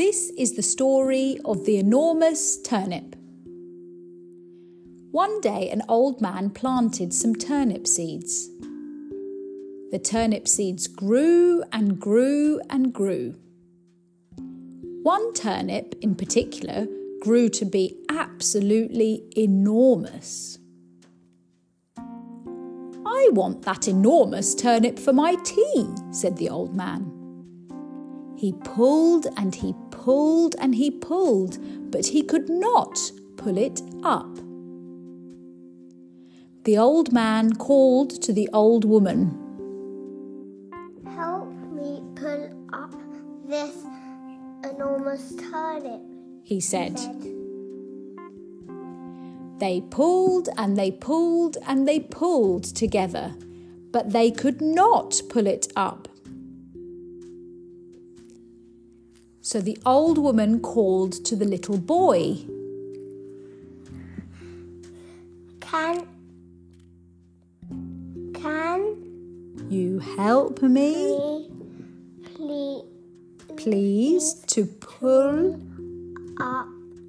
This is the story of the enormous turnip. One day, an old man planted some turnip seeds. The turnip seeds grew and grew and grew. One turnip in particular grew to be absolutely enormous. I want that enormous turnip for my tea, said the old man. He pulled and he pulled and he pulled, but he could not pull it up. The old man called to the old woman. Help me pull up this enormous turnip, he said. said. They pulled and they pulled and they pulled together, but they could not pull it up. So the old woman called to the little boy. Can can You help me, please please, to pull up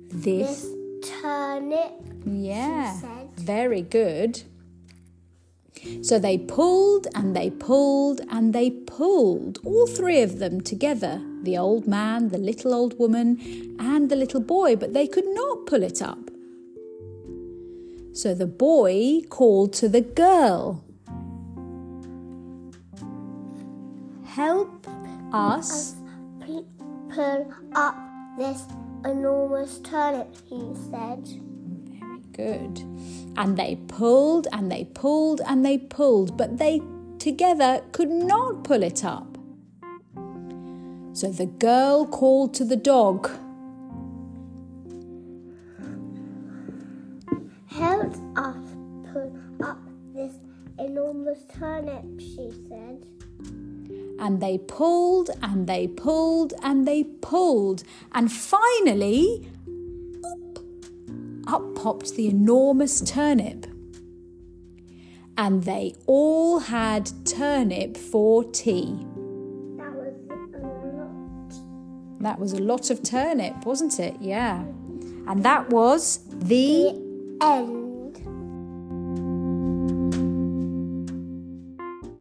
this. this turnip? Yeah, very good. So they pulled and they pulled and they pulled, all three of them together the old man, the little old woman, and the little boy, but they could not pull it up. So the boy called to the girl Help us. Pull up this enormous turnip, he said. Good. And they pulled and they pulled and they pulled, but they together could not pull it up. So the girl called to the dog. Help us pull up this enormous turnip, she said. And they pulled and they pulled and they pulled. And finally, up popped the enormous turnip. And they all had turnip for tea. That was a lot. That was a lot of turnip, wasn't it? Yeah. And that was the End.